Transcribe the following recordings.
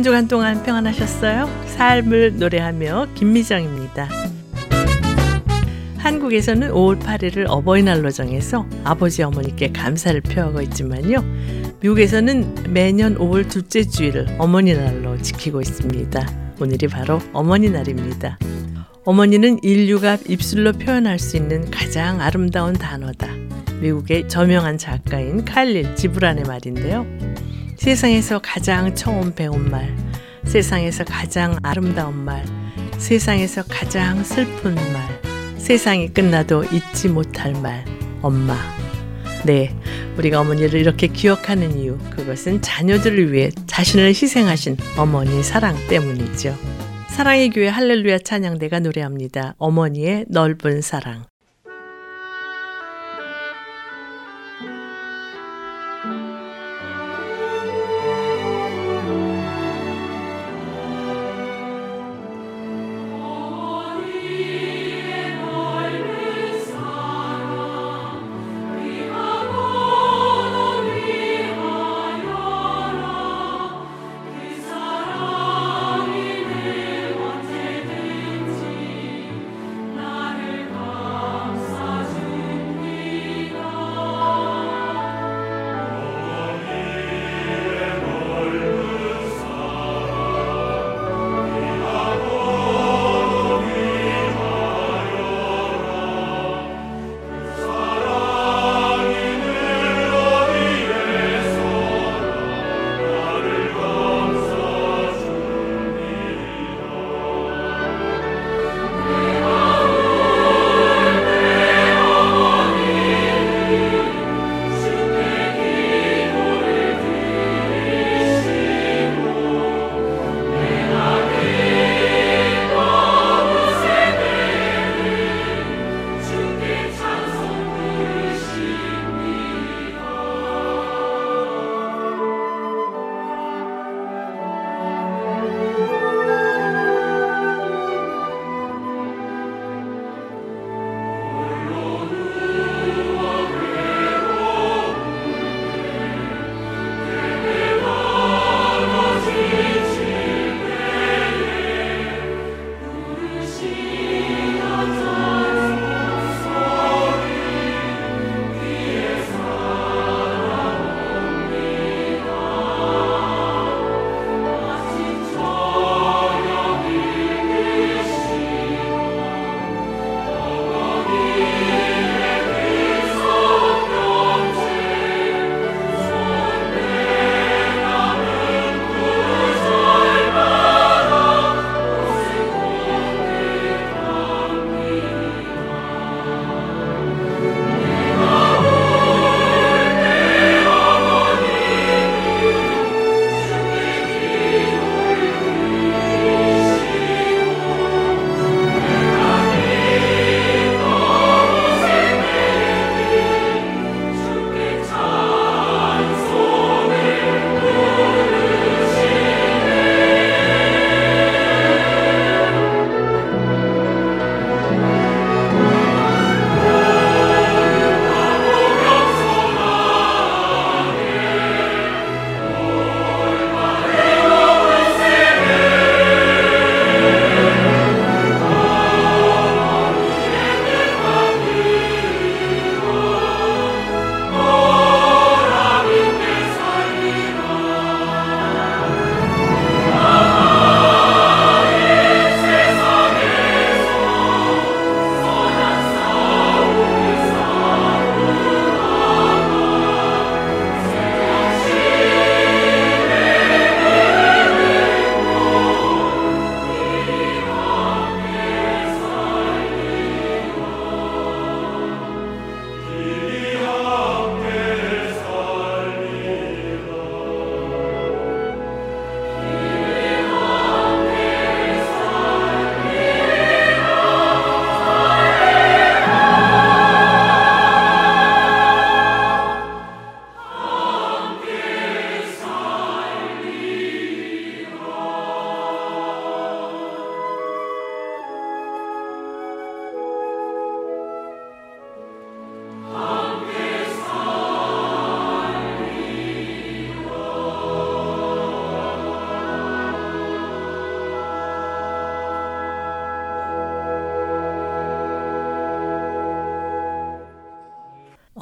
한 주간 동안 평안하셨어요? 삶을 노래하며 김미정입니다. 한국에서는 5월 8일을 어버이날로 정해서 아버지 어머니께 감사를 표하고 있지만요. 미국에서는 매년 5월 둘째 주일을 어머니날로 지키고 있습니다. 오늘이 바로 어머니날입니다. 어머니는 인류가 입술로 표현할 수 있는 가장 아름다운 단어다. 미국의 저명한 작가인 칼릴 지브란의 말인데요. 세상에서 가장 처음 배운 말, 세상에서 가장 아름다운 말, 세상에서 가장 슬픈 말, 세상이 끝나도 잊지 못할 말, 엄마. 네, 우리가 어머니를 이렇게 기억하는 이유, 그것은 자녀들을 위해 자신을 희생하신 어머니 사랑 때문이죠. 사랑의 교회 할렐루야 찬양대가 노래합니다. 어머니의 넓은 사랑.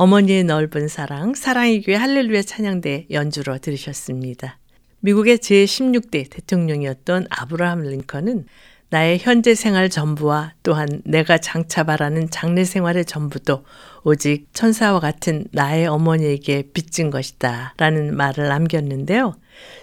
어머니의 넓은 사랑, 사랑의 교회 할렐루야 찬양대 연주로 들으셨습니다. 미국의 제16대 대통령이었던 아브라함 링컨은 나의 현재 생활 전부와 또한 내가 장차 바라는 장래 생활의 전부도 오직 천사와 같은 나의 어머니에게 빚진 것이다. 라는 말을 남겼는데요.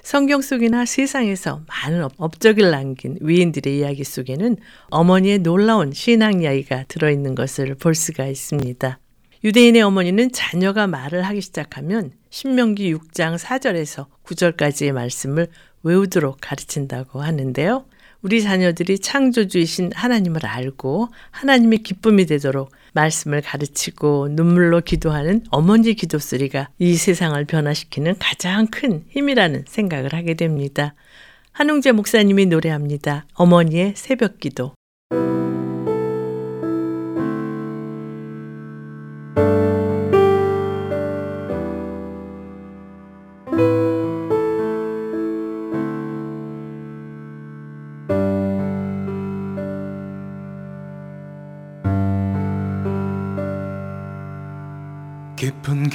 성경 속이나 세상에서 많은 업적을 남긴 위인들의 이야기 속에는 어머니의 놀라운 신앙 이야기가 들어있는 것을 볼 수가 있습니다. 유대인의 어머니는 자녀가 말을 하기 시작하면 신명기 6장 4절에서 9절까지의 말씀을 외우도록 가르친다고 하는데요. 우리 자녀들이 창조주이신 하나님을 알고 하나님의 기쁨이 되도록 말씀을 가르치고 눈물로 기도하는 어머니 기도 소리가 이 세상을 변화시키는 가장 큰 힘이라는 생각을 하게 됩니다. 한웅재 목사님이 노래합니다. 어머니의 새벽 기도.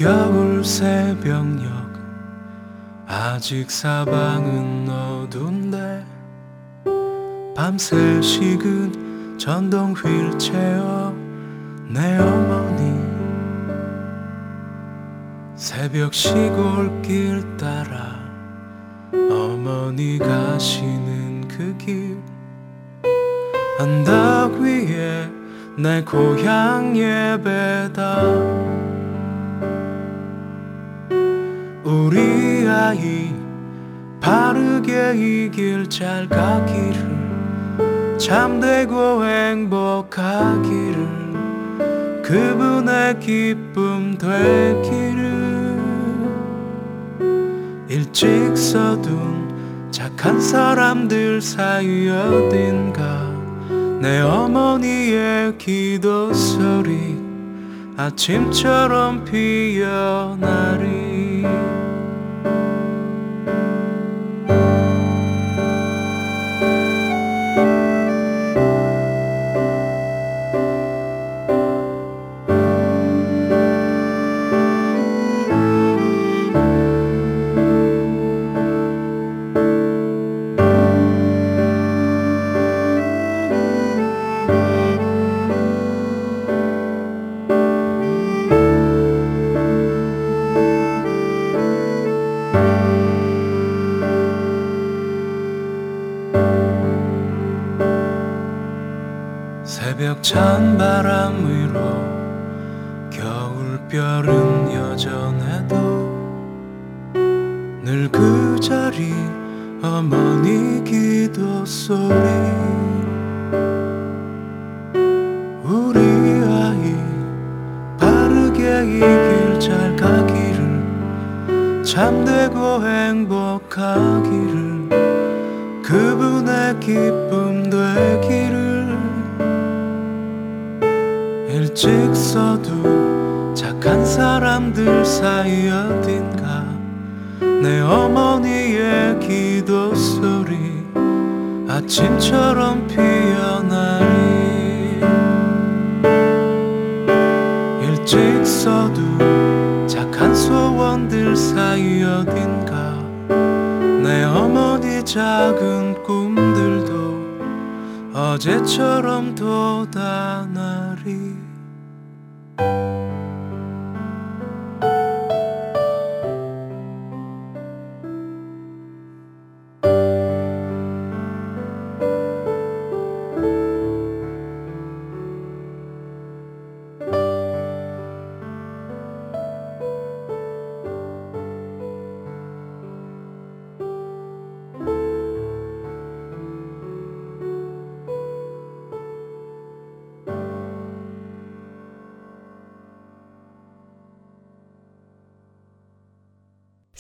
겨울 새벽녘 아직 사방은 어두운데 밤새 식은 전동 휠체어 내 어머니 새벽 시골길 따라 어머니 가시는 그 길 언덕 위에 내 고향 예배당 우리 아이 바르게 이 길 잘 가기를 참되고 행복하기를 그분의 기쁨 되기를. 일찍 서둔 착한 사람들 사이 어딘가 내 어머니의 기도 소리 아침처럼 피어나리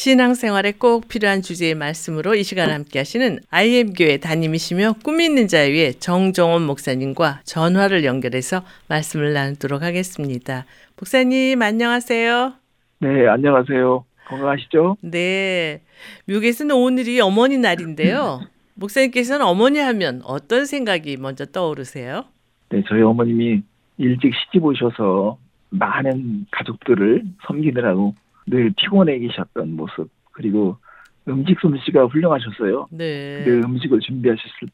신앙생활에 꼭 필요한 주제의 말씀으로 이 시간 함께 하시는 IM교회 담임이시며 꿈 있는 자유의 정정원 목사님과 전화를 연결해서 말씀을 나누도록 하겠습니다. 목사님 안녕하세요. 네, 안녕하세요. 건강하시죠? 네. 미국에서는 오늘이 어머니 날인데요. 목사님께서는 어머니 하면 어떤 생각이 먼저 떠오르세요? 네, 저희 어머님이 일찍 시집 오셔서 많은 가족들을 섬기느라고 늘 피곤해 계셨던 모습 그리고 음식 솜씨가 훌륭하셨어요. 네. 그 음식을 준비하셨을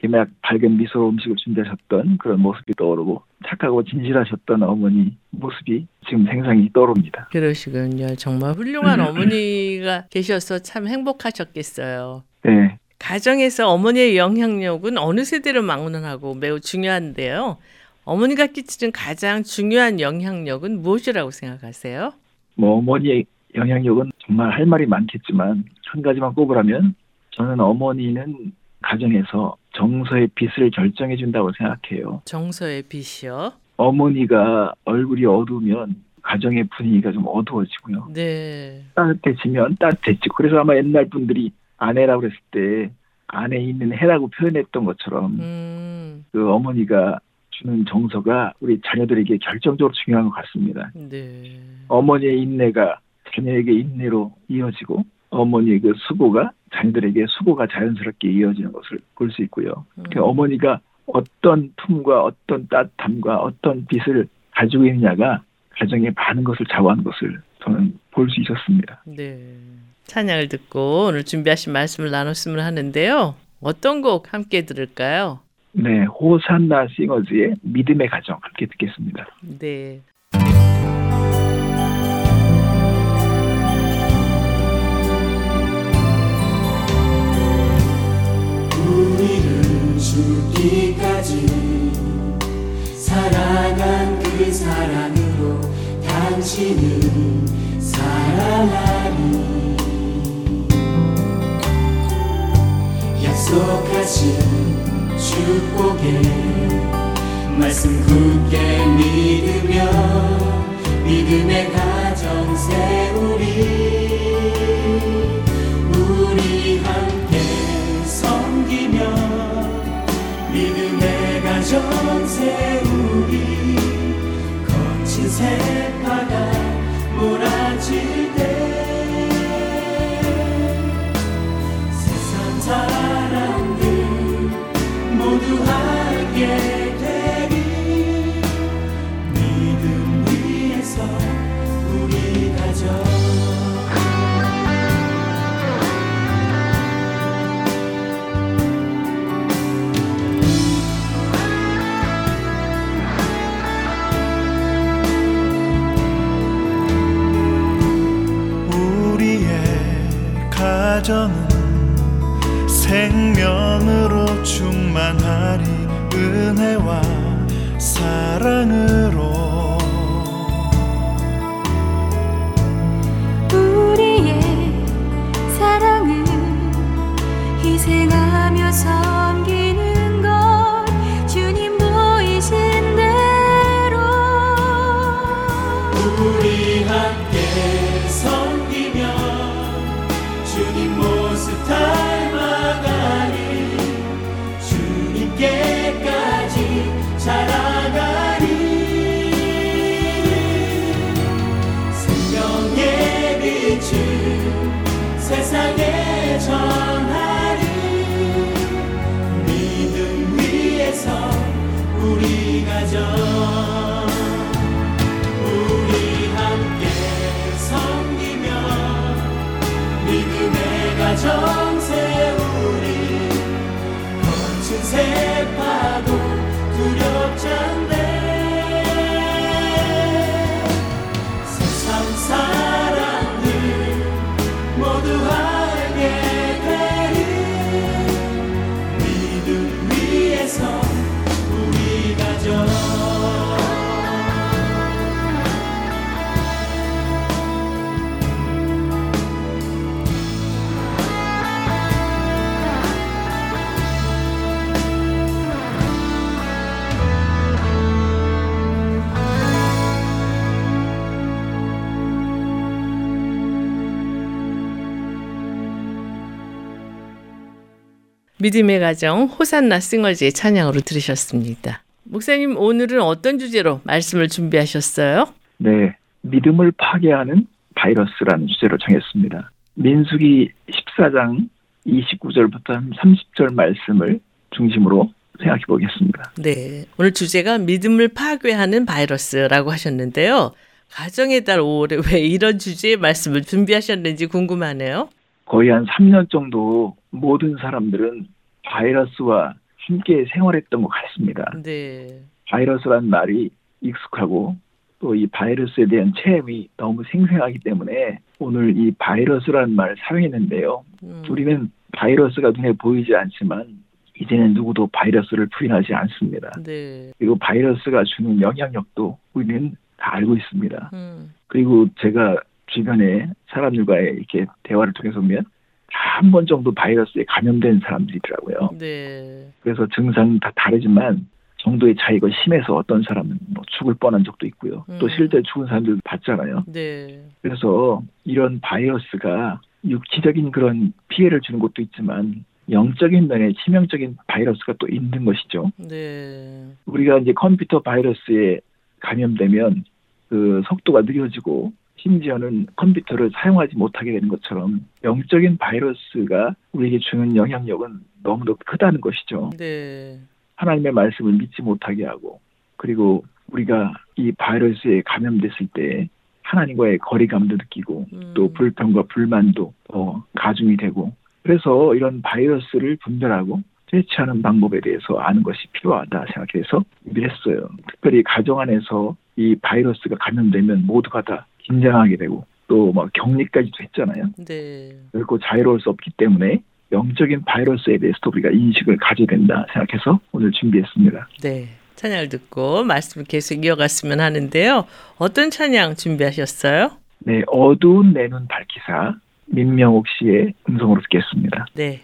때막 밝은 미소로 음식을 준비하셨던 그런 모습이 떠오르고 착하고 진실하셨던 어머니 모습이 지금 생생히 떠오릅니다. 그러시군요. 정말 훌륭한 어머니가 계셔서 참 행복하셨겠어요. 네. 가정에서 어머니의 영향력은 어느 세대를 막론하고 매우 중요한데요. 어머니가 끼치는 가장 중요한 영향력은 무엇이라고 생각하세요? 뭐 어머니의 영향력은 정말 할 말이 많겠지만 한 가지만 꼽으라면 저는 어머니는 가정에서 정서의 빛을 결정해 준다고 생각해요. 정서의 빛이요. 어머니가 얼굴이 어두우면 가정의 분위기가 좀 어두워지고요. 네. 따뜻해지면 따뜻해지고 그래서 아마 옛날 분들이 아내라고 그랬을 때 안에 있는 해라고 표현했던 것처럼 음. 그 어머니가 주는 정서가 우리 자녀들에게 결정적으로 중요한 것 같습니다. 네. 어머니의 인내가 자녀에게 인내로 이어지고 어머니의 그 수고가 자녀들에게 수고가 자연스럽게 이어지는 것을 볼 수 있고요. 음. 그 어머니가 어떤 품과 어떤 따뜻함과 어떤 빛을 가지고 있느냐가 가정의 많은 것을 좌우하는 것을 저는 볼 수 있었습니다. 네. 찬양을 듣고 오늘 준비하신 말씀을 나눴으면 하는데요. 어떤 곡 함께 들을까요? 네, 호산나 싱어즈의 믿음의 가정 함께 듣겠습니다. 네. 우리를 죽기까지 사랑한 그 사랑으로 당신을 사랑하니 약속하신 축복의 말씀 굳게 믿으며 믿음의 가정 세우리. 우리 함께 섬기며 믿음의 가정 세우리. 거친 세파가 몰아칠 알 믿음의 가정 호산나 싱어즈의 찬양으로 들으셨습니다. 목사님 오늘은 어떤 주제로 말씀을 준비하셨어요? 네, 믿음을 파괴하는 바이러스라는 주제로 정했습니다. 민수기 14장 29절부터 30절 말씀을 중심으로 생각해 보겠습니다. 네. 오늘 주제가 믿음을 파괴하는 바이러스라고 하셨는데요. 가정의 달 5월에 왜 이런 주제의 말씀을 준비하셨는지 궁금하네요. 거의 한 3년 정도 모든 사람들은 바이러스와 함께 생활했던 것 같습니다. 네. 바이러스란 말이 익숙하고 또 이 바이러스에 대한 체험이 너무 생생하기 때문에 오늘 이 바이러스라는 말을 사용했는데요. 음, 우리는 바이러스가 눈에 보이지 않지만 이제는 누구도 바이러스를 부인하지 않습니다. 네. 그리고 바이러스가 주는 영향력도 우리는 다 알고 있습니다. 음, 그리고 제가 주변에 사람들과의 이렇게 대화를 통해서 보면 다 한 번 정도 바이러스에 감염된 사람들이더라고요. 네. 그래서 증상은 다 다르지만 정도의 차이가 심해서 어떤 사람은 뭐 죽을 뻔한 적도 있고요. 또 음. 실제 죽은 사람들도 봤잖아요. 네. 그래서 이런 바이러스가 육체적인 그런 피해를 주는 것도 있지만 영적인 면에 치명적인 바이러스가 또 있는 것이죠. 네. 우리가 이제 컴퓨터 바이러스에 감염되면 그 속도가 느려지고 심지어는 컴퓨터를 사용하지 못하게 되는 것처럼 영적인 바이러스가 우리에게 주는 영향력은 너무도 크다는 것이죠. 네. 하나님의 말씀을 믿지 못하게 하고 그리고 우리가 이 바이러스에 감염됐을 때 하나님과의 거리감도 느끼고 음, 또 불평과 불만도 더 가중이 되고 그래서 이런 바이러스를 분별하고 대처하는 방법에 대해서 아는 것이 필요하다 생각해서 준비를 했어요. 특별히 가정 안에서 이 바이러스가 감염되면 모두가 다 긴장하게 되고 또 막 격리까지도 했잖아요. 네. 결코 자유로울 수 없기 때문에 영적인 바이러스에 대해서도 우리가 인식을 가져야 된다 생각해서 오늘 준비했습니다. 네. 찬양을 듣고 말씀을 계속 이어갔으면 하는데요. 어떤 찬양 준비하셨어요? 네, 어두운 내 눈 밝히사 민명옥 씨의 음성으로 듣겠습니다. 네.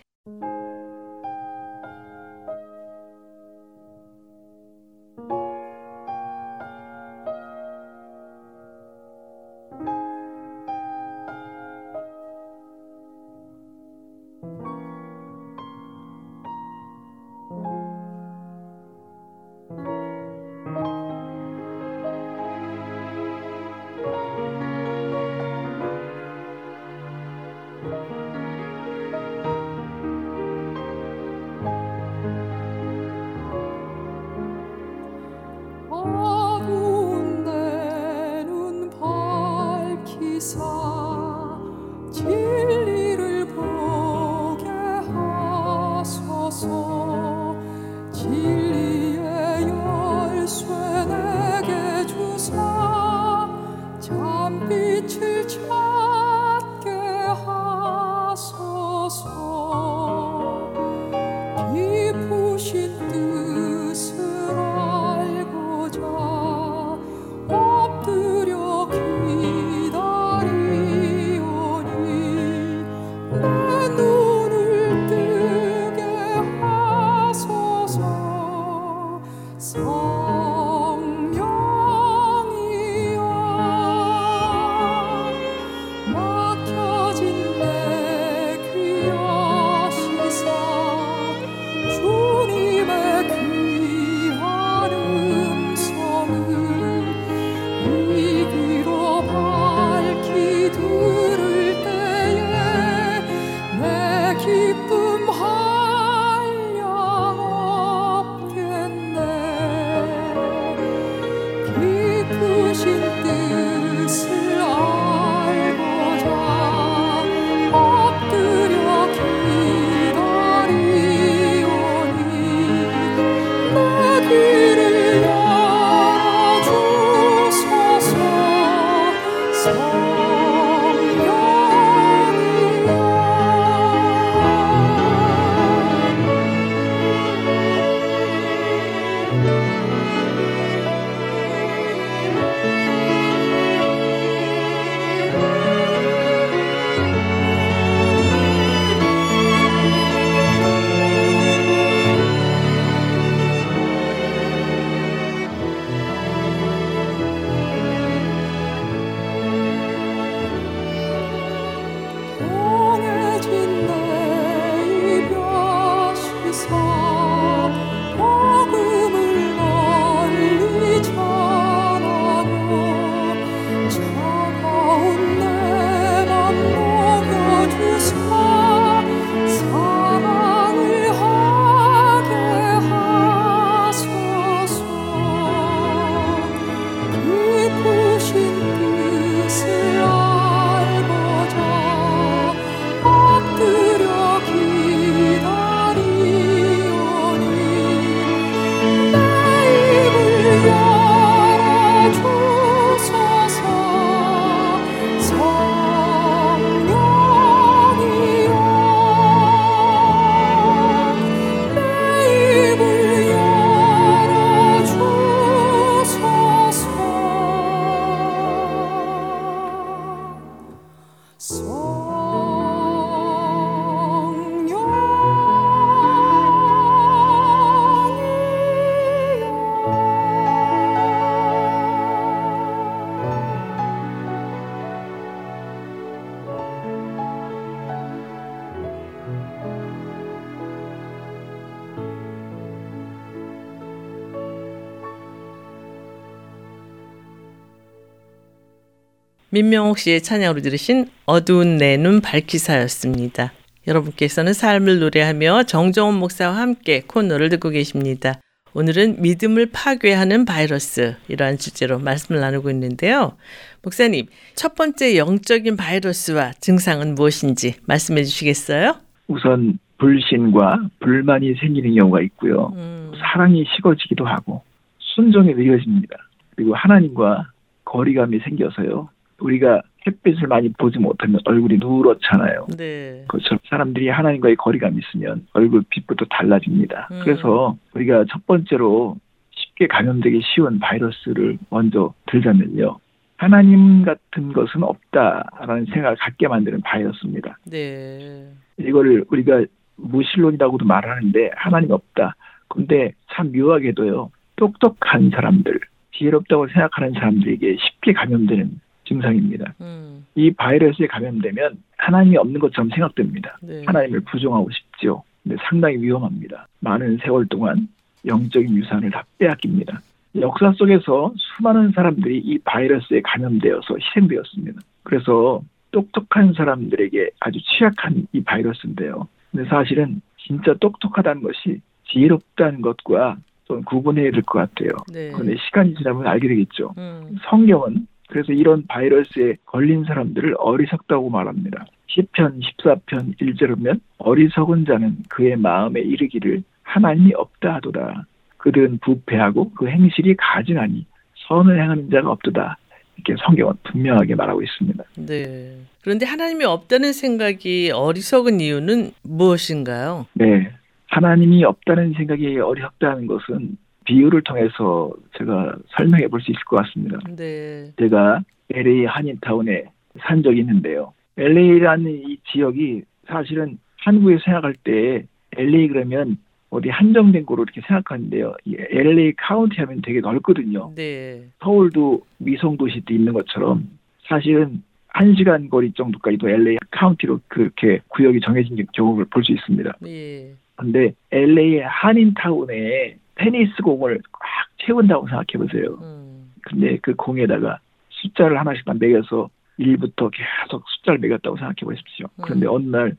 민명옥 씨의 찬양으로 들으신 어두운 내 눈 밝히사였습니다. 여러분께서는 삶을 노래하며 정정원 목사와 함께 코너를 듣고 계십니다. 오늘은 믿음을 파괴하는 바이러스 이러한 주제로 말씀을 나누고 있는데요. 목사님, 첫 번째 영적인 바이러스와 증상은 무엇인지 말씀해 주시겠어요? 우선 불신과 불만이 생기는 경우가 있고요. 음, 사랑이 식어지기도 하고 순종이 느려집니다. 그리고 하나님과 거리감이 생겨서요. 우리가 햇빛을 많이 보지 못하면 얼굴이 누렇잖아요. 네. 그렇죠. 사람들이 하나님과의 거리감이 있으면 얼굴 빛부터 달라집니다. 음. 그래서 우리가 첫 번째로 쉽게 감염되기 쉬운 바이러스를 먼저 들자면요. 하나님 같은 것은 없다라는 생각을 갖게 만드는 바이러스입니다. 네. 이거를 우리가 무신론이라고도 말하는데 하나님 없다. 근데 참 묘하게도요. 똑똑한 사람들, 지혜롭다고 생각하는 사람들에게 쉽게 감염되는 증상입니다. 음, 이 바이러스에 감염되면 하나님이 없는 것처럼 생각됩니다. 네. 하나님을 부정하고 싶죠. 근데 상당히 위험합니다. 많은 세월 동안 영적인 유산을 다 빼앗깁니다. 역사 속에서 수많은 사람들이 이 바이러스에 감염되어서 희생되었습니다. 그래서 똑똑한 사람들에게 아주 취약한 이 바이러스인데요. 근데 사실은 진짜 똑똑하다는 것이 지혜롭다는 것과 좀 구분해야 될 것 같아요. 네. 그런데 시간이 지나면 알게 되겠죠. 음, 성경은 그래서 이런 바이러스에 걸린 사람들을 어리석다고 말합니다. 시편 14편 1절이면 어리석은 자는 그의 마음에 이르기를 하나님이 없다 하도다. 그들은 부패하고 그 행실이 가증하니 선을 행하는 자가 없도다. 이렇게 성경은 분명하게 말하고 있습니다. 네. 그런데 하나님이 없다는 생각이 어리석은 이유는 무엇인가요? 네. 하나님이 없다는 생각이 어리석다는 것은 비유를 통해서 제가 설명해 볼 수 있을 것 같습니다. 네. 제가 LA 한인타운에 산 적이 있는데요. LA라는 이 지역이 사실은 한국에 생각할 때 LA 그러면 어디 한정된 곳으로 이렇게 생각하는데요. 이 LA 카운티 하면 되게 넓거든요. 네. 서울도 위성도시도 있는 것처럼 사실은 한 시간 거리 정도까지도 LA 카운티로 그렇게 구역이 정해진 경우를 볼 수 있습니다. 예. 근데 LA 한인타운에 테니스 공을 꽉 채운다고 생각해 보세요. 음. 근데 그 공에다가 숫자를 하나씩만 매겨서 1부터 계속 숫자를 매겼다고 생각해 보십시오. 그런데 음. 어느 날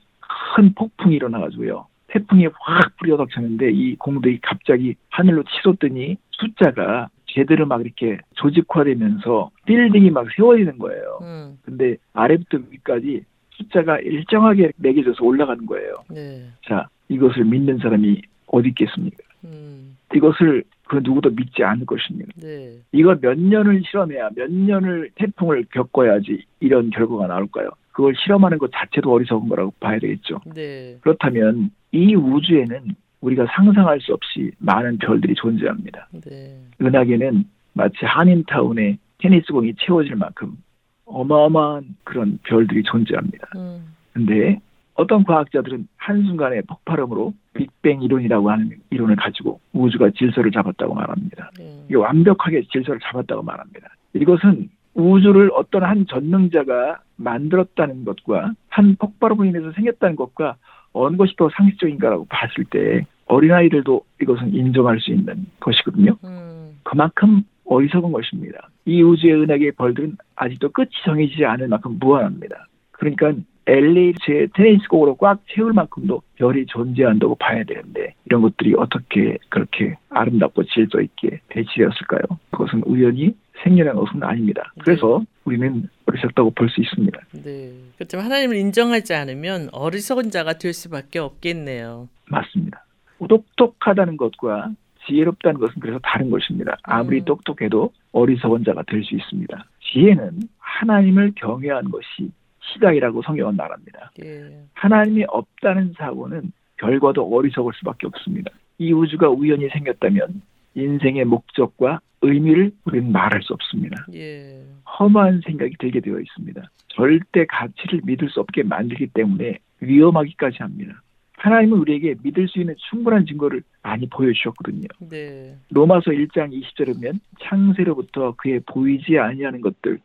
큰 폭풍이 일어나가지고요. 태풍이 확 불어닥쳤는데 이 공들이 갑자기 하늘로 치솟더니 숫자가 제대로 막 이렇게 조직화되면서 빌딩이 막 세워지는 거예요. 음. 근데 아래부터 위까지 숫자가 일정하게 매겨져서 올라가는 거예요. 네. 자, 이것을 믿는 사람이 어디 있겠습니까? 음. 이것을 그 누구도 믿지 않을 것입니다. 네. 이거 몇 년을 실험해야 몇 년을 태풍을 겪어야지 이런 결과가 나올까요? 그걸 실험하는 것 자체도 어리석은 거라고 봐야 되겠죠. 네. 그렇다면 이 우주에는 우리가 상상할 수 없이 많은 별들이 존재합니다. 네. 은하계는 마치 한인타운에 테니스공이 채워질 만큼 어마어마한 그런 별들이 존재합니다. 음. 근데 어떤 과학자들은 한순간의 폭발음으로 빅뱅 이론이라고 하는 이론을 가지고 우주가 질서를 잡았다고 말합니다. 네. 이게 완벽하게 질서를 잡았다고 말합니다. 이것은 우주를 어떤 한 전능자가 만들었다는 것과 한 폭발으로 인해서 생겼다는 것과 어느 것이 더 상식적인가라고 봤을 때 어린아이들도 이것은 인정할 수 있는 것이거든요. 음. 그만큼 어리석은 것입니다. 이 우주의 은하계의 벌들은 아직도 끝이 정해지지 않을 만큼 무한합니다. 그러니까 LA 제 테니스공으로 꽉 채울 만큼도 별이 존재한다고 봐야 되는데 이런 것들이 어떻게 그렇게 아름답고 질서 있게 배치되었을까요? 그것은 우연히 생겨난 것은 아닙니다. 그래서 우리는 어리석다고 볼 수 있습니다. 네. 그렇지만 하나님을 인정하지 않으면 어리석은 자가 될 수밖에 없겠네요. 맞습니다. 똑똑하다는 것과 지혜롭다는 것은 그래서 다른 것입니다. 아무리 음. 똑똑해도 어리석은 자가 될 수 있습니다. 지혜는 하나님을 경외하는 것이 시작이라고 성경은 말합니다. 예. 하나님이 없다는 사고는 결과도 어리석을 수밖에 없습니다. 이 우주가 우연히 생겼다면 인생의 목적과 의미를 우리는 말할 수 없습니다. 예. 험한 생각이 들게 되어 있습니다. 절대 가치를 믿을 수 없게 만들기 때문에 위험하기까지 합니다. 하나님은 우리에게 믿을 수 있는 충분한 증거를 많이 보여주셨거든요. 네. 로마서 1장 20절에 보면 창세로부터 그의 보이지 아니하는 것들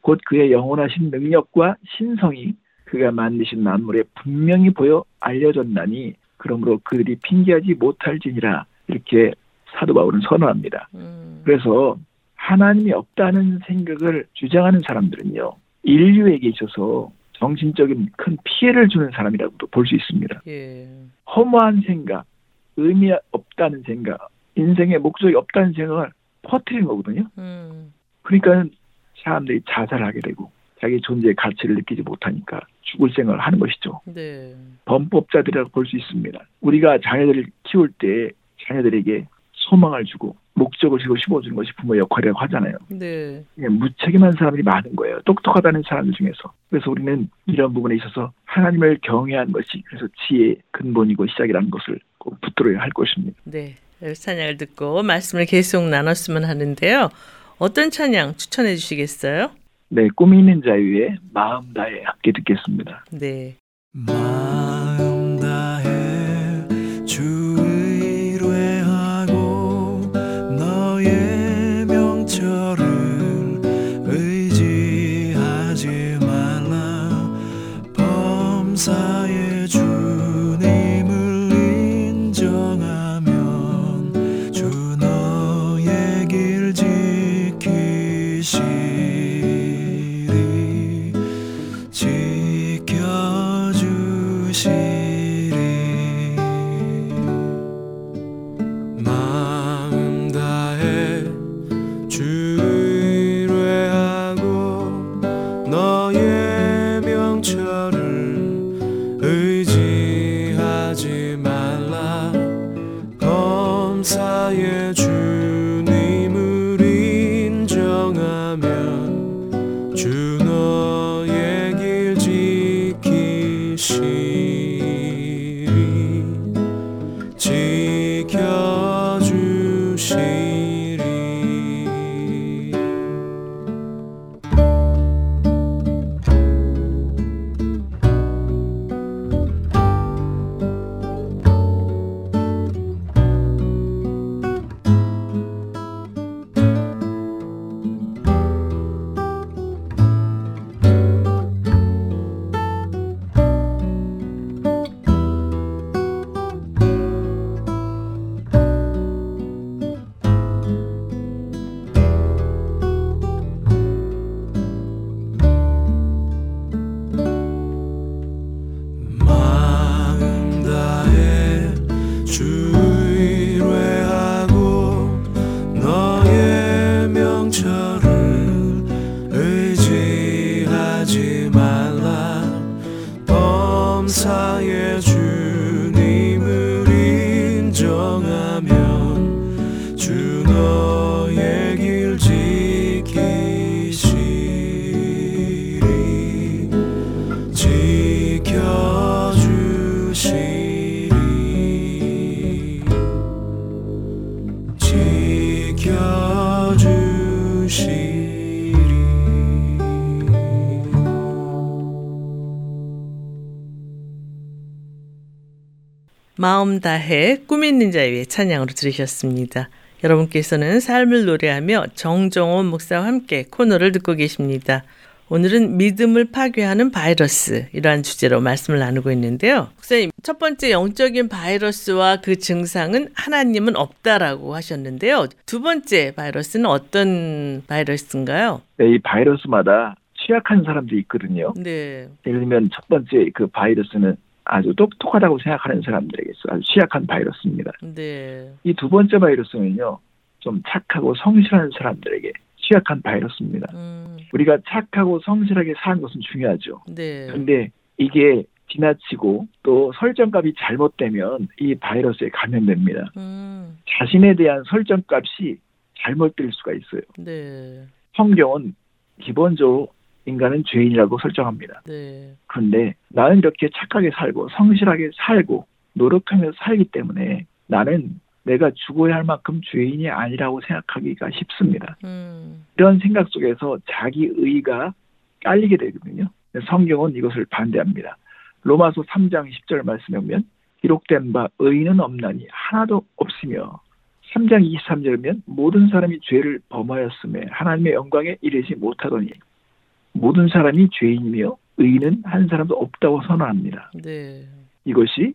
곧 그의 영원하신 능력과 신성이 그가 만드신 만물에 분명히 보여 알려졌나니 그러므로 그들이 핑계하지 못할지니라 이렇게 사도 바울은 선언합니다. 음. 그래서 하나님이 없다는 생각을 주장하는 사람들은요 인류에게 있어서 정신적인 큰 피해를 주는 사람이라고도 볼 수 있습니다. 예. 허무한 생각, 의미 없다는 생각, 인생의 목적이 없다는 생각을 퍼뜨리는 거거든요. 음. 그러니까 사람들이 자살하게 되고 자기 존재의 가치를 느끼지 못하니까 죽을 생각을 하는 것이죠. 네. 범법자들이라고 볼 수 있습니다. 우리가 자녀들을 키울 때 자녀들에게 소망을 주고 목적을 주고 심어주는 것이 부모 역할이라고 하잖아요. 네. 무책임한 사람들이 많은 거예요. 똑똑하다는 사람들 중에서. 그래서 우리는 이런 부분에 있어서 하나님을 경외하는 것이 그래서 지혜의 근본이고 시작이라는 것을 꼭 붙들어야 할 것입니다. 네. 찬양을 듣고 말씀을 계속 나눴으면 하는데요. 어떤 찬양 추천해 주시겠어요? 네, 꿈이 있는 자유에 마음 다해 함께 듣겠습니다. 네. 마 마음 다해 꿈 있는 자유의 찬양으로 들으셨습니다. 여러분께서는 삶을 노래하며 정정원 목사와 함께 코너를 듣고 계십니다. 오늘은 믿음을 파괴하는 바이러스 이러한 주제로 말씀을 나누고 있는데요. 목사님, 첫 번째 영적인 바이러스와 그 증상은 하나님은 없다라고 하셨는데요. 두 번째 바이러스는 어떤 바이러스인가요? 네, 이 바이러스마다 취약한 사람들이 있거든요. 네. 예를 들면 첫 번째 그 바이러스는 아주 똑똑하다고 생각하는 사람들에게 있어 아주 취약한 바이러스입니다. 네. 이 두 번째 바이러스는요, 좀 착하고 성실한 사람들에게 취약한 바이러스입니다. 음, 우리가 착하고 성실하게 사는 것은 중요하죠. 네. 근데 이게 지나치고 또 설정값이 잘못되면 이 바이러스에 감염됩니다. 음, 자신에 대한 설정값이 잘못될 수가 있어요. 네. 성경은 기본적으로 인간은 죄인이라고 설정합니다. 네. 그런데 나는 이렇게 착하게 살고 성실하게 살고 노력하면서 살기 때문에 나는 내가 죽어야 할 만큼 죄인이 아니라고 생각하기가 쉽습니다. 음. 이런 생각 속에서 자기 의가 깔리게 되거든요. 성경은 이것을 반대합니다. 로마서 3장 10절 말씀에 보면 기록된 바 의인은 없나니 하나도 없으며 3장 23절이면 모든 사람이 죄를 범하였음에 하나님의 영광에 이르지 못하더니 모든 사람이 죄인이며 의인은 한 사람도 없다고 선언합니다. 네. 이것이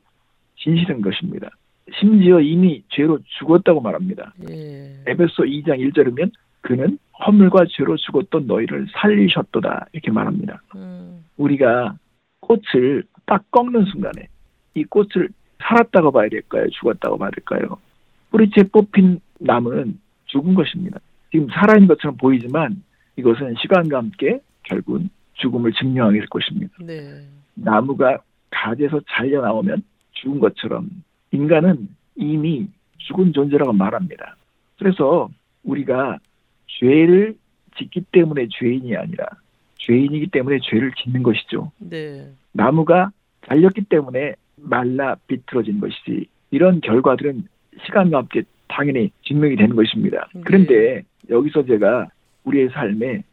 진실인 것입니다. 심지어 이미 죄로 죽었다고 말합니다. 예. 에베소 2장 1절이면 그는 허물과 죄로 죽었던 너희를 살리셨도다 이렇게 말합니다. 음. 우리가 꽃을 딱 꺾는 순간에 이 꽃을 살았다고 봐야 될까요? 죽었다고 봐야 될까요? 뿌리채 뽑힌 나무는 죽은 것입니다. 지금 살아있는 것처럼 보이지만 이것은 시간과 함께 결국은 죽음을 증명하게 될 것입니다. 네. 나무가 가지에서 잘려 나오면 죽은 것처럼 인간은 이미 죽은 존재라고 말합니다. 그래서 우리가 죄를 짓기 때문에 죄인이 아니라 죄인이기 때문에 죄를 짓는 것이죠. 네. 나무가 잘렸기 때문에 말라 비틀어진 것이지 이런 결과들은 시간과 함께 당연히 증명이 되는 것입니다. 네. 그런데 여기서 제가 우리의 삶에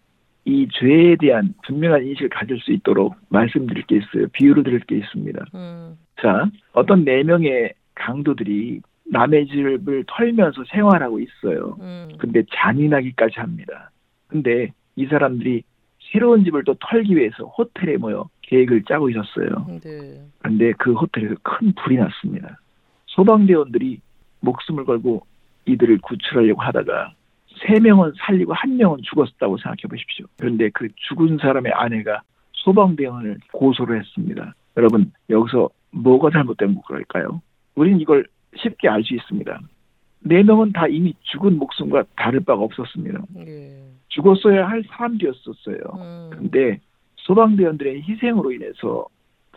이 죄에 대한 분명한 인식을 가질 수 있도록 말씀드릴 게 있어요. 비유를 드릴 게 있습니다. 음. 자, 어떤 네 명의 강도들이 남의 집을 털면서 생활하고 있어요. 음. 근데 잔인하기까지 합니다. 근데 이 사람들이 새로운 집을 또 털기 위해서 호텔에 모여 계획을 짜고 있었어요. 네. 그런데 그 호텔에서 큰 불이 났습니다. 소방대원들이 목숨을 걸고 이들을 구출하려고 하다가 세 명은 살리고 한 명은 죽었다고 생각해 보십시오. 그런데 그 죽은 사람의 아내가 소방대원을 고소를 했습니다. 여러분 여기서 뭐가 잘못된 걸까요? 우리는 이걸 쉽게 알 수 있습니다. 네 명은 다 이미 죽은 목숨과 다를 바가 없었습니다. 예. 죽었어야 할 사람들이었었어요. 음. 근데 소방대원들의 희생으로 인해서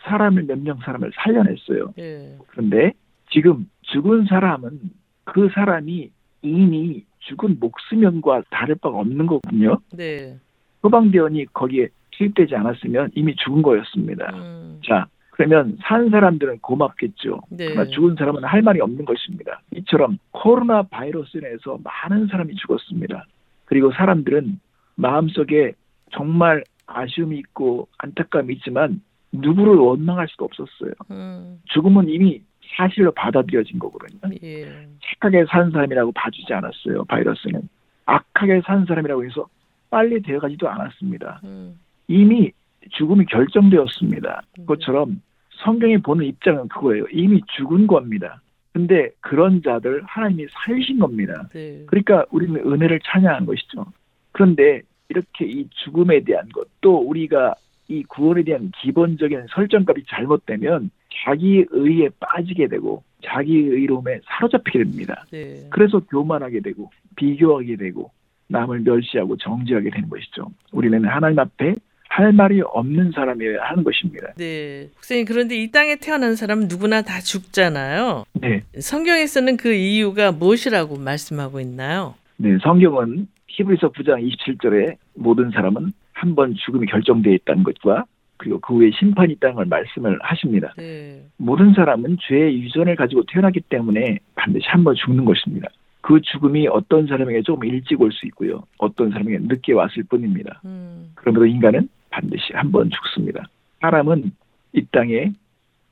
사람을 몇 명 사람을 살려냈어요. 예. 그런데 지금 죽은 사람은 그 사람이 이미 죽은 목수면과 다를 바가 없는 거거든요. 네. 소방대원이 거기에 투입되지 않았으면 이미 죽은 거였습니다. 음. 자, 그러면 산 사람들은 고맙겠죠. 네. 그러나 죽은 사람은 할 말이 없는 것입니다. 이처럼 코로나 바이러스로 인해서 많은 사람이 죽었습니다. 그리고 사람들은 마음속에 정말 아쉬움이 있고 안타까움이 있지만 누구를 원망할 수도 없었어요. 음. 죽음은 이미 사실로 받아들여진 거거든요. 예. 착하게 산 사람이라고 봐주지 않았어요. 바이러스는 악하게 산 사람이라고 해서 빨리 되어가지도 않았습니다. 음. 이미 죽음이 결정되었습니다. 음. 그것처럼 성경이 보는 입장은 그거예요. 이미 죽은 겁니다. 근데 그런 자들 하나님이 살리신 겁니다. 네. 그러니까 우리는 은혜를 찬양하는 것이죠. 그런데 이렇게 이 죽음에 대한 것, 또 우리가 이 구원에 대한 기본적인 설정값이 잘못되면 자기 의에 빠지게 되고 자기 의로움에 사로잡히게 됩니다. 네. 그래서 교만하게 되고 비교하게 되고 남을 멸시하고 정죄하게 되는 것이죠. 우리는 하나님 앞에 할 말이 없는 사람이어야 하는 것입니다. 네. 목사님 그런데 이 땅에 태어난 사람은 누구나 다 죽잖아요. 네. 성경에서는 그 이유가 무엇이라고 말씀하고 있나요? 네, 성경은 히브리서 9장 27절에 모든 사람은 한 번 죽음이 결정되어 있다는 것과 그리고 그 후에 심판이 있다는 걸 말씀을 하십니다. 네. 모든 사람은 죄의 유전을 가지고 태어나기 때문에 반드시 한 번 죽는 것입니다. 그 죽음이 어떤 사람에게 조금 일찍 올 수 있고요. 어떤 사람에게 늦게 왔을 뿐입니다. 음. 그러므로 인간은 반드시 한 번 죽습니다. 사람은 이 땅에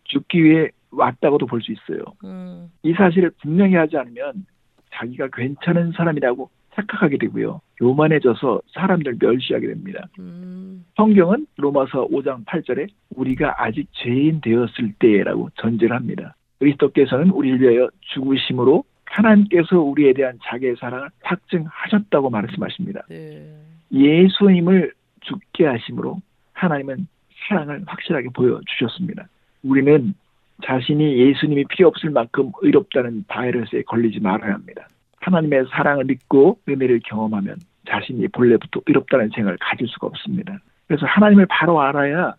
죽기 위해 왔다고도 볼 수 있어요. 음. 이 사실을 분명히 하지 않으면 자기가 괜찮은 사람이라고 착각하게 되고요. 요만해져서 사람들 멸시하게 됩니다. 음. 성경은 로마서 5장 8절에 우리가 아직 죄인 되었을 때라고 전제를 합니다. 그리스도께서는 우리를 위하여 죽으심으로 하나님께서 우리에 대한 자기의 사랑을 확증하셨다고 말씀하십니다. 네. 예수님을 죽게 하심으로 하나님은 사랑을 확실하게 보여주셨습니다. 우리는 자신이 예수님이 필요 없을 만큼 의롭다는 바이러스에 걸리지 말아야 합니다. 하나님의 사랑을 믿고 은혜를 경험하면 자신이 본래부터 의롭다는 생각을 가질 수가 없습니다. 그래서 하나님을 바로 알아야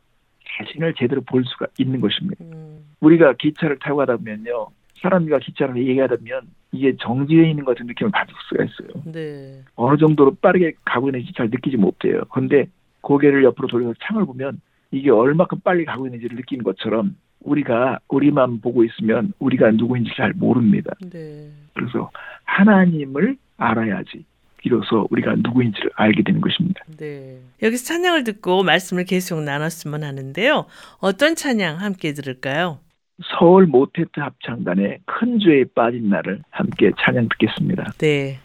자신을 제대로 볼 수가 있는 것입니다. 음. 우리가 기차를 타고 가다 보면요. 사람과 기차를 얘기하다 보면 이게 정지해 있는 것 같은 느낌을 받을 수가 있어요. 네. 어느 정도로 빠르게 가고 있는지 잘 느끼지 못해요. 그런데 고개를 옆으로 돌려서 창을 보면 이게 얼마큼 빨리 가고 있는지를 느끼는 것처럼 우리가 우리만 보고 있으면 우리가 누구인지 잘 모릅니다. 네. 그래서 하나님을 알아야지 비로소 우리가 누구인지를 알게 되는 것입니다. 네. 여기서 찬양을 듣고 말씀을 계속 나눴으면 하는데요. 어떤 찬양 함께 들을까요? 서울 모태트 합창단의 큰 죄에 빠진 나를 함께 찬양 듣겠습니다. 네.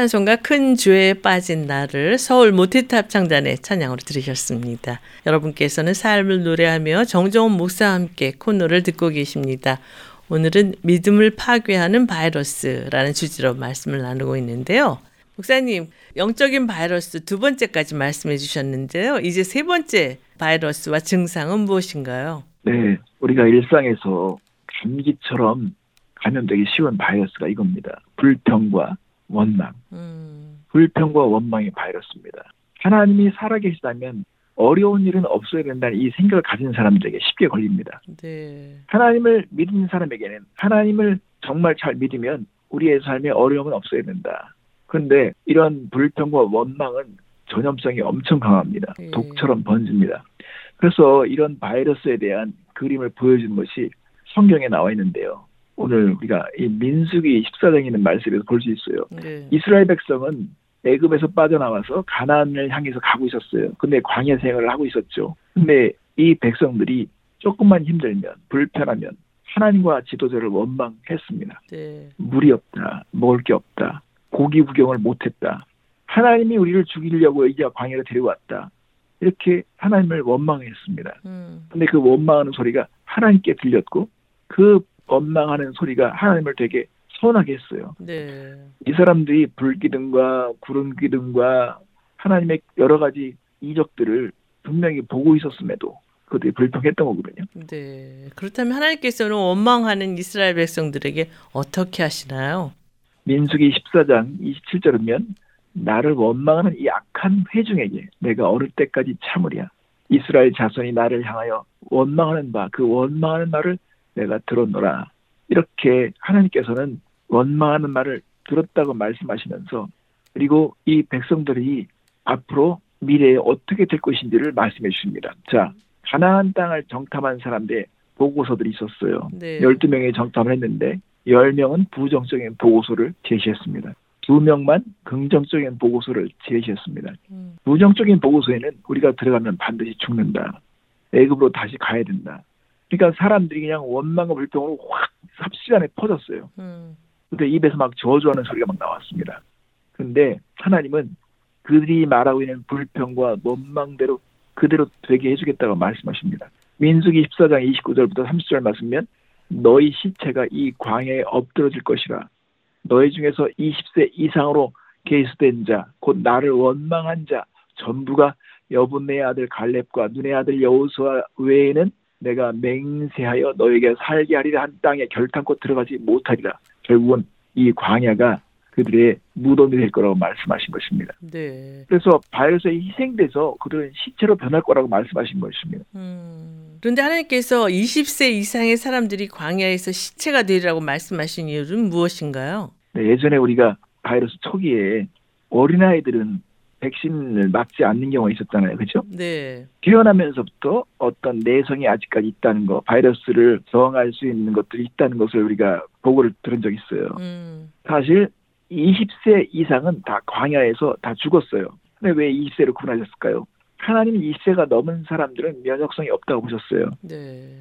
찬송가 큰 죄에 빠진 나를 서울 모태트 합창단의 찬양으로 들으셨습니다. 여러분께서는 삶을 노래하며 정정원 목사와 함께 코너를 듣고 계십니다. 오늘은 믿음을 파괴하는 바이러스라는 주제로 말씀을 나누고 있는데요. 목사님, 영적인 바이러스 두 번째까지 말씀해 주셨는데요. 이제 세 번째 바이러스와 증상은 무엇인가요? 네, 우리가 일상에서 감기처럼 감염되기 쉬운 바이러스가 이겁니다. 불평과 원망. 음, 불평과 원망의 바이러스입니다. 하나님이 살아계시다면 어려운 일은 없어야 된다는 이 생각을 가진 사람들에게 쉽게 걸립니다. 네. 하나님을 믿는 사람에게는 하나님을 정말 잘 믿으면 우리의 삶에 어려움은 없어야 된다. 그런데 이런 불평과 원망은 전염성이 엄청 강합니다. 네. 독처럼 번집니다. 그래서 이런 바이러스에 대한 그림을 보여준 것이 성경에 나와 있는데요. 오늘 우리가 이 민수기 14장에 있는 말씀에서 볼 수 있어요. 네. 이스라엘 백성은 애굽에서 빠져나와서 가나안을 향해서 가고 있었어요. 근데 광야 생활을 하고 있었죠. 근데 이 백성들이 조금만 힘들면 불편하면 하나님과 지도자를 원망했습니다. 네. 물이 없다, 먹을 게 없다, 고기 구경을 못했다. 하나님이 우리를 죽이려고 이제 광야로 데려왔다. 이렇게 하나님을 원망했습니다. 음. 근데 그 원망하는 소리가 하나님께 들렸고 그 원망하는 소리가 하나님을 되게 서운하게 했어요. 네. 이 사람들이 불기둥과 구름기둥과 하나님의 여러 가지 이적들을 분명히 보고 있었음에도 그들이 불평했던 거거든요. 네. 그렇다면 하나님께서는 원망하는 이스라엘 백성들에게 어떻게 하시나요? 민수기 14장 27절이면 나를 원망하는 이 악한 회중에게 내가 어느 때까지 참으랴. 이스라엘 자손이 나를 향하여 원망하는 바 그 원망하는 말을 내가 들었노라. 이렇게 하나님께서는 원망하는 말을 들었다고 말씀하시면서 그리고 이 백성들이 앞으로 미래에 어떻게 될 것인지를 말씀해 주십니다. 자, 가나안 땅을 정탐한 사람들의 보고서들이 있었어요. 네. 12명이 정탐을 했는데 10명은 부정적인 보고서를 제시했습니다. 2명만 긍정적인 보고서를 제시했습니다. 음. 부정적인 보고서에는 우리가 들어가면 반드시 죽는다. 애굽으로 다시 가야 된다. 그러니까 사람들이 그냥 원망과 불평으로 확 삽시간에 퍼졌어요. 음. 근데 입에서 막 저주하는 소리가 막 나왔습니다. 근데 하나님은 그들이 말하고 있는 불평과 원망대로 그대로 되게 해주겠다고 말씀하십니다. 민수기 14장 29절부터 30절 말씀면 너희 시체가 이 광야에 엎드러질 것이라 너희 중에서 20세 이상으로 계수된 자 곧 나를 원망한 자 전부가 여분의 아들 갈렙과 눈의 아들 여호수아 외에는 내가 맹세하여 너에게 살게 하리라 한 땅에 결탄코 들어가지 못하리라. 결국은 이 광야가 그들의 무덤이 될 거라고 말씀하신 것입니다. 네. 그래서 바이러스에 희생돼서 그들은 시체로 변할 거라고 말씀하신 것입니다. 음. 그런데 하나님께서 20세 이상의 사람들이 광야에서 시체가 되리라고 말씀하신 이유는 무엇인가요? 네, 예전에 우리가 바이러스 초기에 어린아이들은 백신을 맞지 않는 경우가 있었잖아요. 그렇죠? 네. 태어나면서부터 어떤 내성이 아직까지 있다는 거, 바이러스를 저항할 수 있는 것들이 있다는 것을 우리가 보고를 들은 적이 있어요. 음. 사실 20세 이상은 다 광야에서 다 죽었어요. 근데 왜 20세로 구분하셨을까요? 하나님 20세가 넘은 사람들은 면역성이 없다고 보셨어요. 네.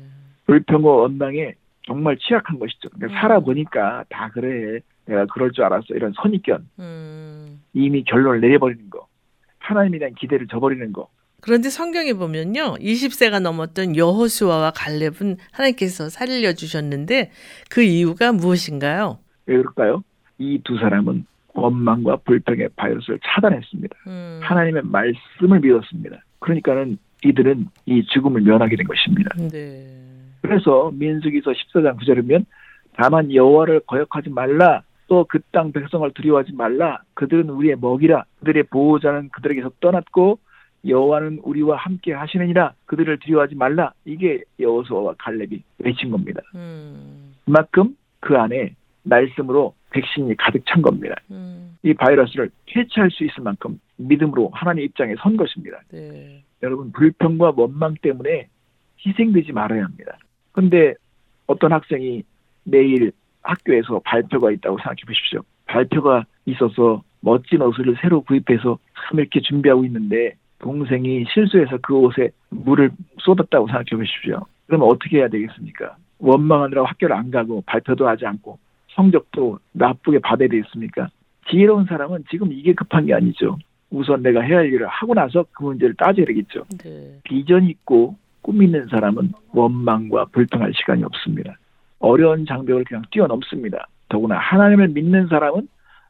불평과 원망에 정말 취약한 것이죠. 그러니까 음. 살아보니까 다 그래. 내가 그럴 줄 알았어. 이런 선입견. 음. 이미 결론을 내려버리는 거. 하나님에 대한 기대를 저버리는 거. 그런데 성경에 보면요. 20세가 넘었던 여호수아와 갈렙은 하나님께서 살려 주셨는데 그 이유가 무엇인가요? 왜 그럴까요? 이 두 사람은 원망과 불평의 바이러스를 차단했습니다. 음. 하나님의 말씀을 믿었습니다. 그러니까는 이들은 이 죽음을 면하게 된 것입니다. 네. 그래서 민수기서 14장 9절이면 다만 여호와를 거역하지 말라 또 그 땅 백성을 두려워하지 말라 그들은 우리의 먹이라 그들의 보호자는 그들에게서 떠났고 여호와는 우리와 함께 하시느니라 그들을 두려워하지 말라 이게 여호수아와 갈렙이 외친 겁니다. 음. 그만큼 그 안에 말씀으로 백신이 가득 찬 겁니다. 음. 이 바이러스를 퇴치할 수 있을 만큼 믿음으로 하나님 입장에 선 것입니다. 네. 여러분 불평과 원망 때문에 희생되지 말아야 합니다. 근데 어떤 학생이 내일 학교에서 발표가 있다고 생각해 보십시오. 발표가 있어서 멋진 옷을 새로 구입해서 참 이렇게 준비하고 있는데 동생이 실수해서 그 옷에 물을 쏟았다고 생각해 보십시오. 그러면 어떻게 해야 되겠습니까? 원망하느라고 학교를 안 가고 발표도 하지 않고 성적도 나쁘게 받아야 되겠습니까? 지혜로운 사람은 지금 이게 급한 게 아니죠. 우선 내가 해야 할 일을 하고 나서 그 문제를 따져야 되겠죠. 네. 비전 있고 꿈 있는 사람은 원망과 불평할 시간이 없습니다. 어려운 장벽을 그냥 뛰어넘습니다. 더구나 하나님을 믿는 사람은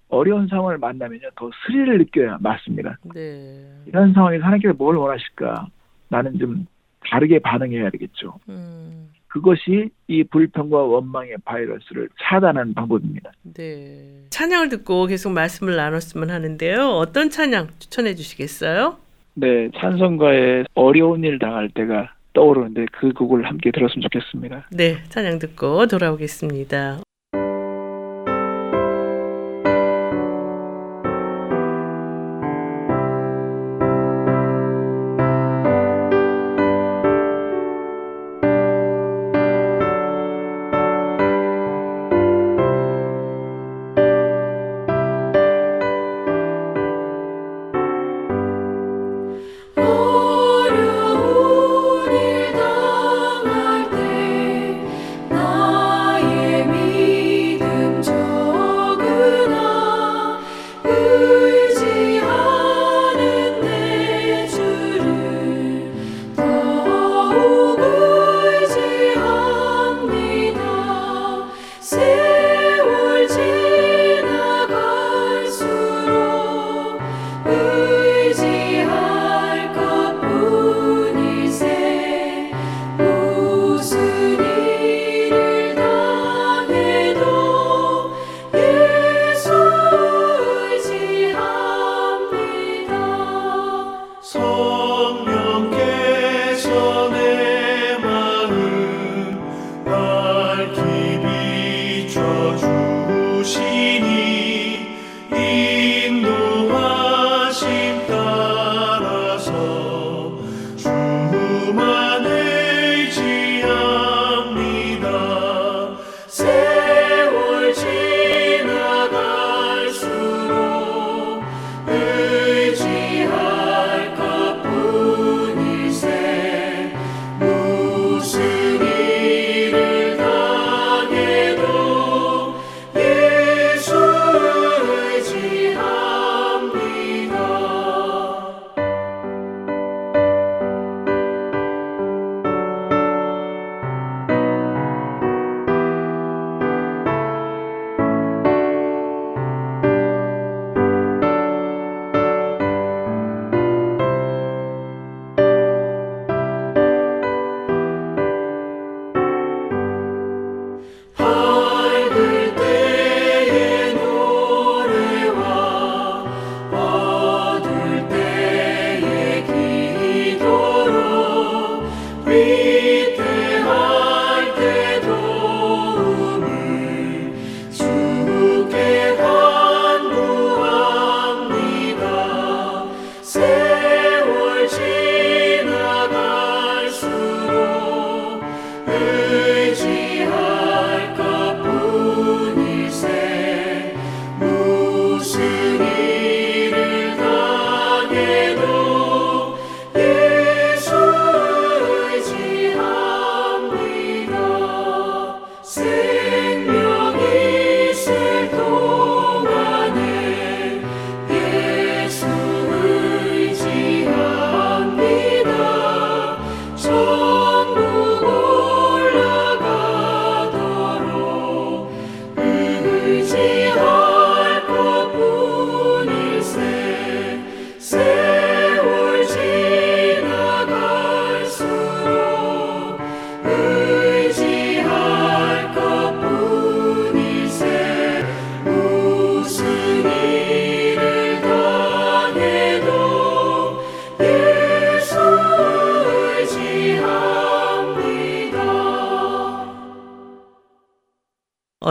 어려운 상황을 만나면요 더 스릴을 느껴야 맞습니다. 네. 이런 상황에서 하나님께서 뭘 원하실까? 나는 좀 다르게 반응해야 되겠죠. 음. 그것이 이 불평과 원망의 바이러스를 차단하는 방법입니다. 네. 찬양을 듣고 계속 말씀을 나눴으면 하는데요. 어떤 찬양 추천해 주시겠어요? 네, 찬송가에 어려운 일 당할 때가 떠오르는데 그 곡을 함께 들었으면 좋겠습니다. 네, 찬양 듣고 돌아오겠습니다.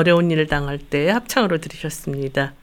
어려운 일을 당할 때 합창으로 들으셨습니다.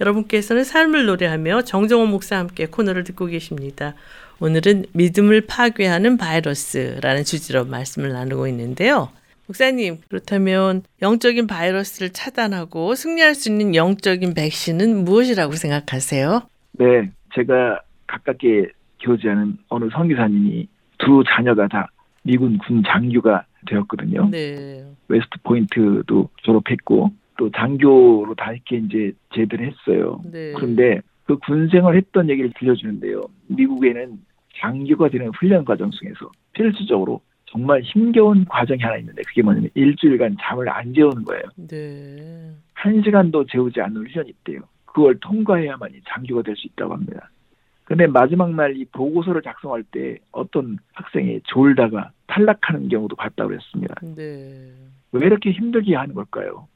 여러분께서는 삶을 노래하며 정정원 목사와 함께 코너를 듣고 계십니다. 오늘은 믿음을 파괴하는 바이러스라는 주제로 말씀을 나누고 있는데요. 목사님, 그렇다면 영적인 바이러스를 차단하고 승리할 수 있는 영적인 백신은 무엇이라고 생각하세요? 네, 제가 가깝게 교제하는 어느 선교사님이 두 자녀가 다 미군 군 장교가 되었거든요. 네. 웨스트 포인트도 졸업했고 또 장교로 다 이렇게 이제 제대를 했어요. 네. 그런데 그 군생활 했던 얘기를 들려주는데요. 미국에는 장교가 되는 훈련 과정 중에서 필수적으로 정말 힘겨운 과정이 하나 있는데 그게 뭐냐면 일주일간 잠을 안 재우는 거예요. 네. 한 시간도 재우지 않는 훈련이 있대요. 그걸 통과해야만이 장교가 될 수 있다고 합니다. 근데 마지막 날 이 보고서를 작성할 때 어떤 학생이 졸다가 탈락하는 경우도 봤다고 그랬습니다. 네. 왜 이렇게 힘들게 하는 걸까요?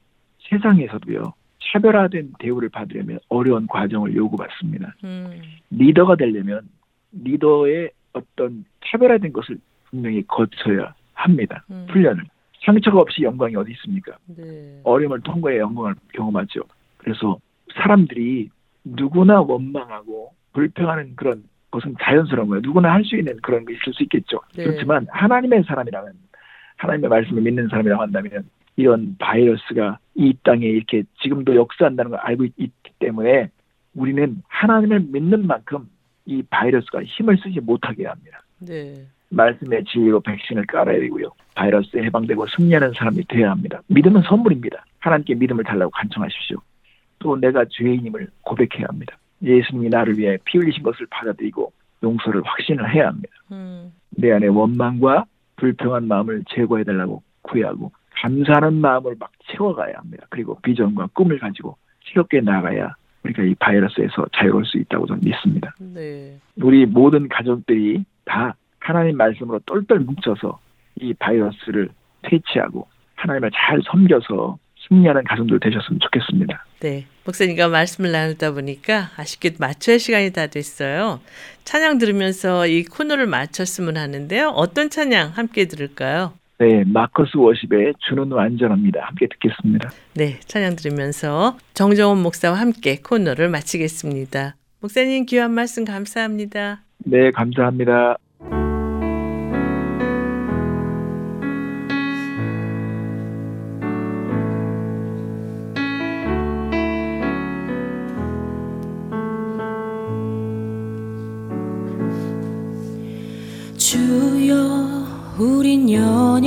세상에서도요. 차별화된 대우를 받으려면 어려운 과정을 요구받습니다. 음. 리더가 되려면 리더의 어떤 차별화된 것을 분명히 거쳐야 합니다. 음. 훈련을. 상처가 없이 영광이 어디 있습니까? 네. 어려움을 통과해 영광을 경험하죠. 그래서 사람들이 누구나 원망하고 불평하는 그런 것은 자연스러운 거예요. 누구나 할 수 있는 그런 게 있을 수 있겠죠. 네. 그렇지만 하나님의 사람이라면 하나님의 말씀을 믿는 사람이라고 한다면 이런 바이러스가 이 땅에 이렇게 지금도 역사한다는 걸 알고 있, 기 때문에 우리는 하나님을 믿는 만큼 이 바이러스가 힘을 쓰지 못하게 합니다. 네. 말씀의 진리로 백신을 깔아야 되고요. 바이러스에 해방되고 승리하는 사람이 되어야 합니다. 믿음은 선물입니다. 하나님께 믿음을 달라고 간청하십시오. 또 내가 죄인임을 고백해야 합니다. 예수님이 나를 위해 피 흘리신 것을 받아들이고 용서를 확신을 해야 합니다. 음. 내 안에 원망과 불평한 마음을 제거해달라고 구해하고 감사하는 마음을 막 채워가야 합니다. 그리고 비전과 꿈을 가지고 새롭게 나가야 우리가 이 바이러스에서 자유로울 수 있다고 저는 믿습니다. 네. 우리 모든 가족들이 다 하나님 말씀으로 똘똘 뭉쳐서 이 바이러스를 퇴치하고 하나님을 잘 섬겨서 승리하는 가정들 되셨으면 좋겠습니다. 네. 목사님과 말씀을 나누다 보니까 아쉽게 마쳐야 시간이 다 됐어요. 찬양 들으면서 이 코너를 마쳤으면 하는데요. 어떤 찬양 함께 들을까요? 네, 마커스 워십의 주는 완전합니다. 함께 듣겠습니다. 네. 찬양 들으면서 정정원 목사와 함께 코너를 마치겠습니다. 목사님 귀한 말씀 감사합니다. 네, 감사합니다.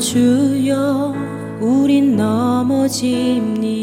주여 우린 넘어집니다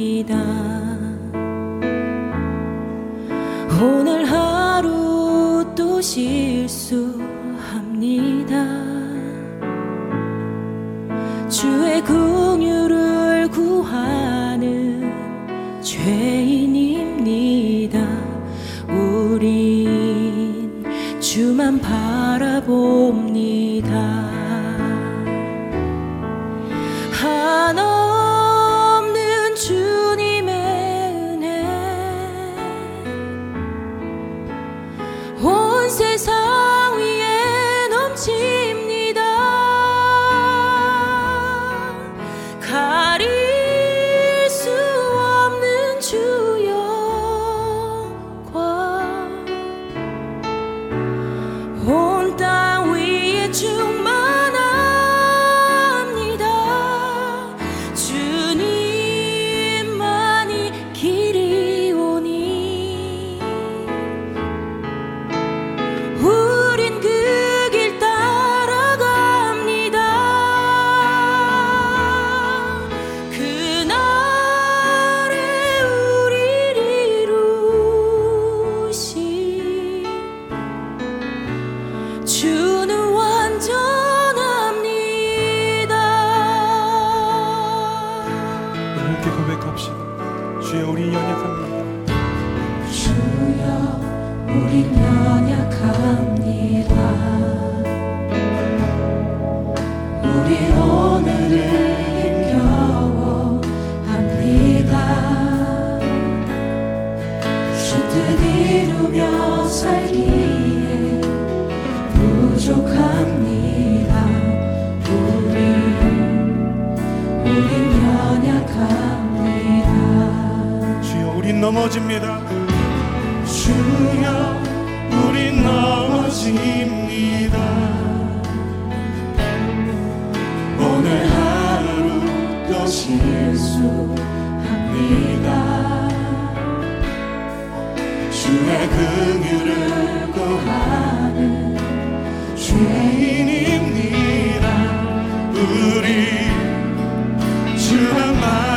부족합니다. 우리 우린 연약합니다. 주여 우린 넘어집니다. 주여 우린 넘어집니다. 오늘 하루 또 실수합니다. 주의 긍휼을 구하는 죄인입니다. 우리 주만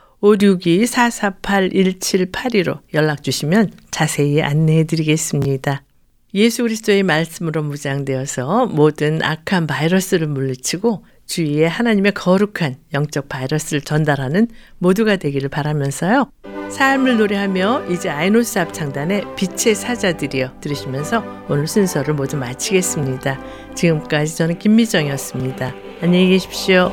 562-448-1782로 연락 주시면 자세히 안내해 드리겠습니다. 예수 그리스도의 말씀으로 무장되어서 모든 악한 바이러스를 물리치고 주위에 하나님의 거룩한 영적 바이러스를 전달하는 모두가 되기를 바라면서요. 삶을 노래하며 이제 아이노스 합창단의 빛의 사자들이여 들으시면서 오늘 순서를 모두 마치겠습니다. 지금까지 저는 김미정이었습니다. 안녕히 계십시오.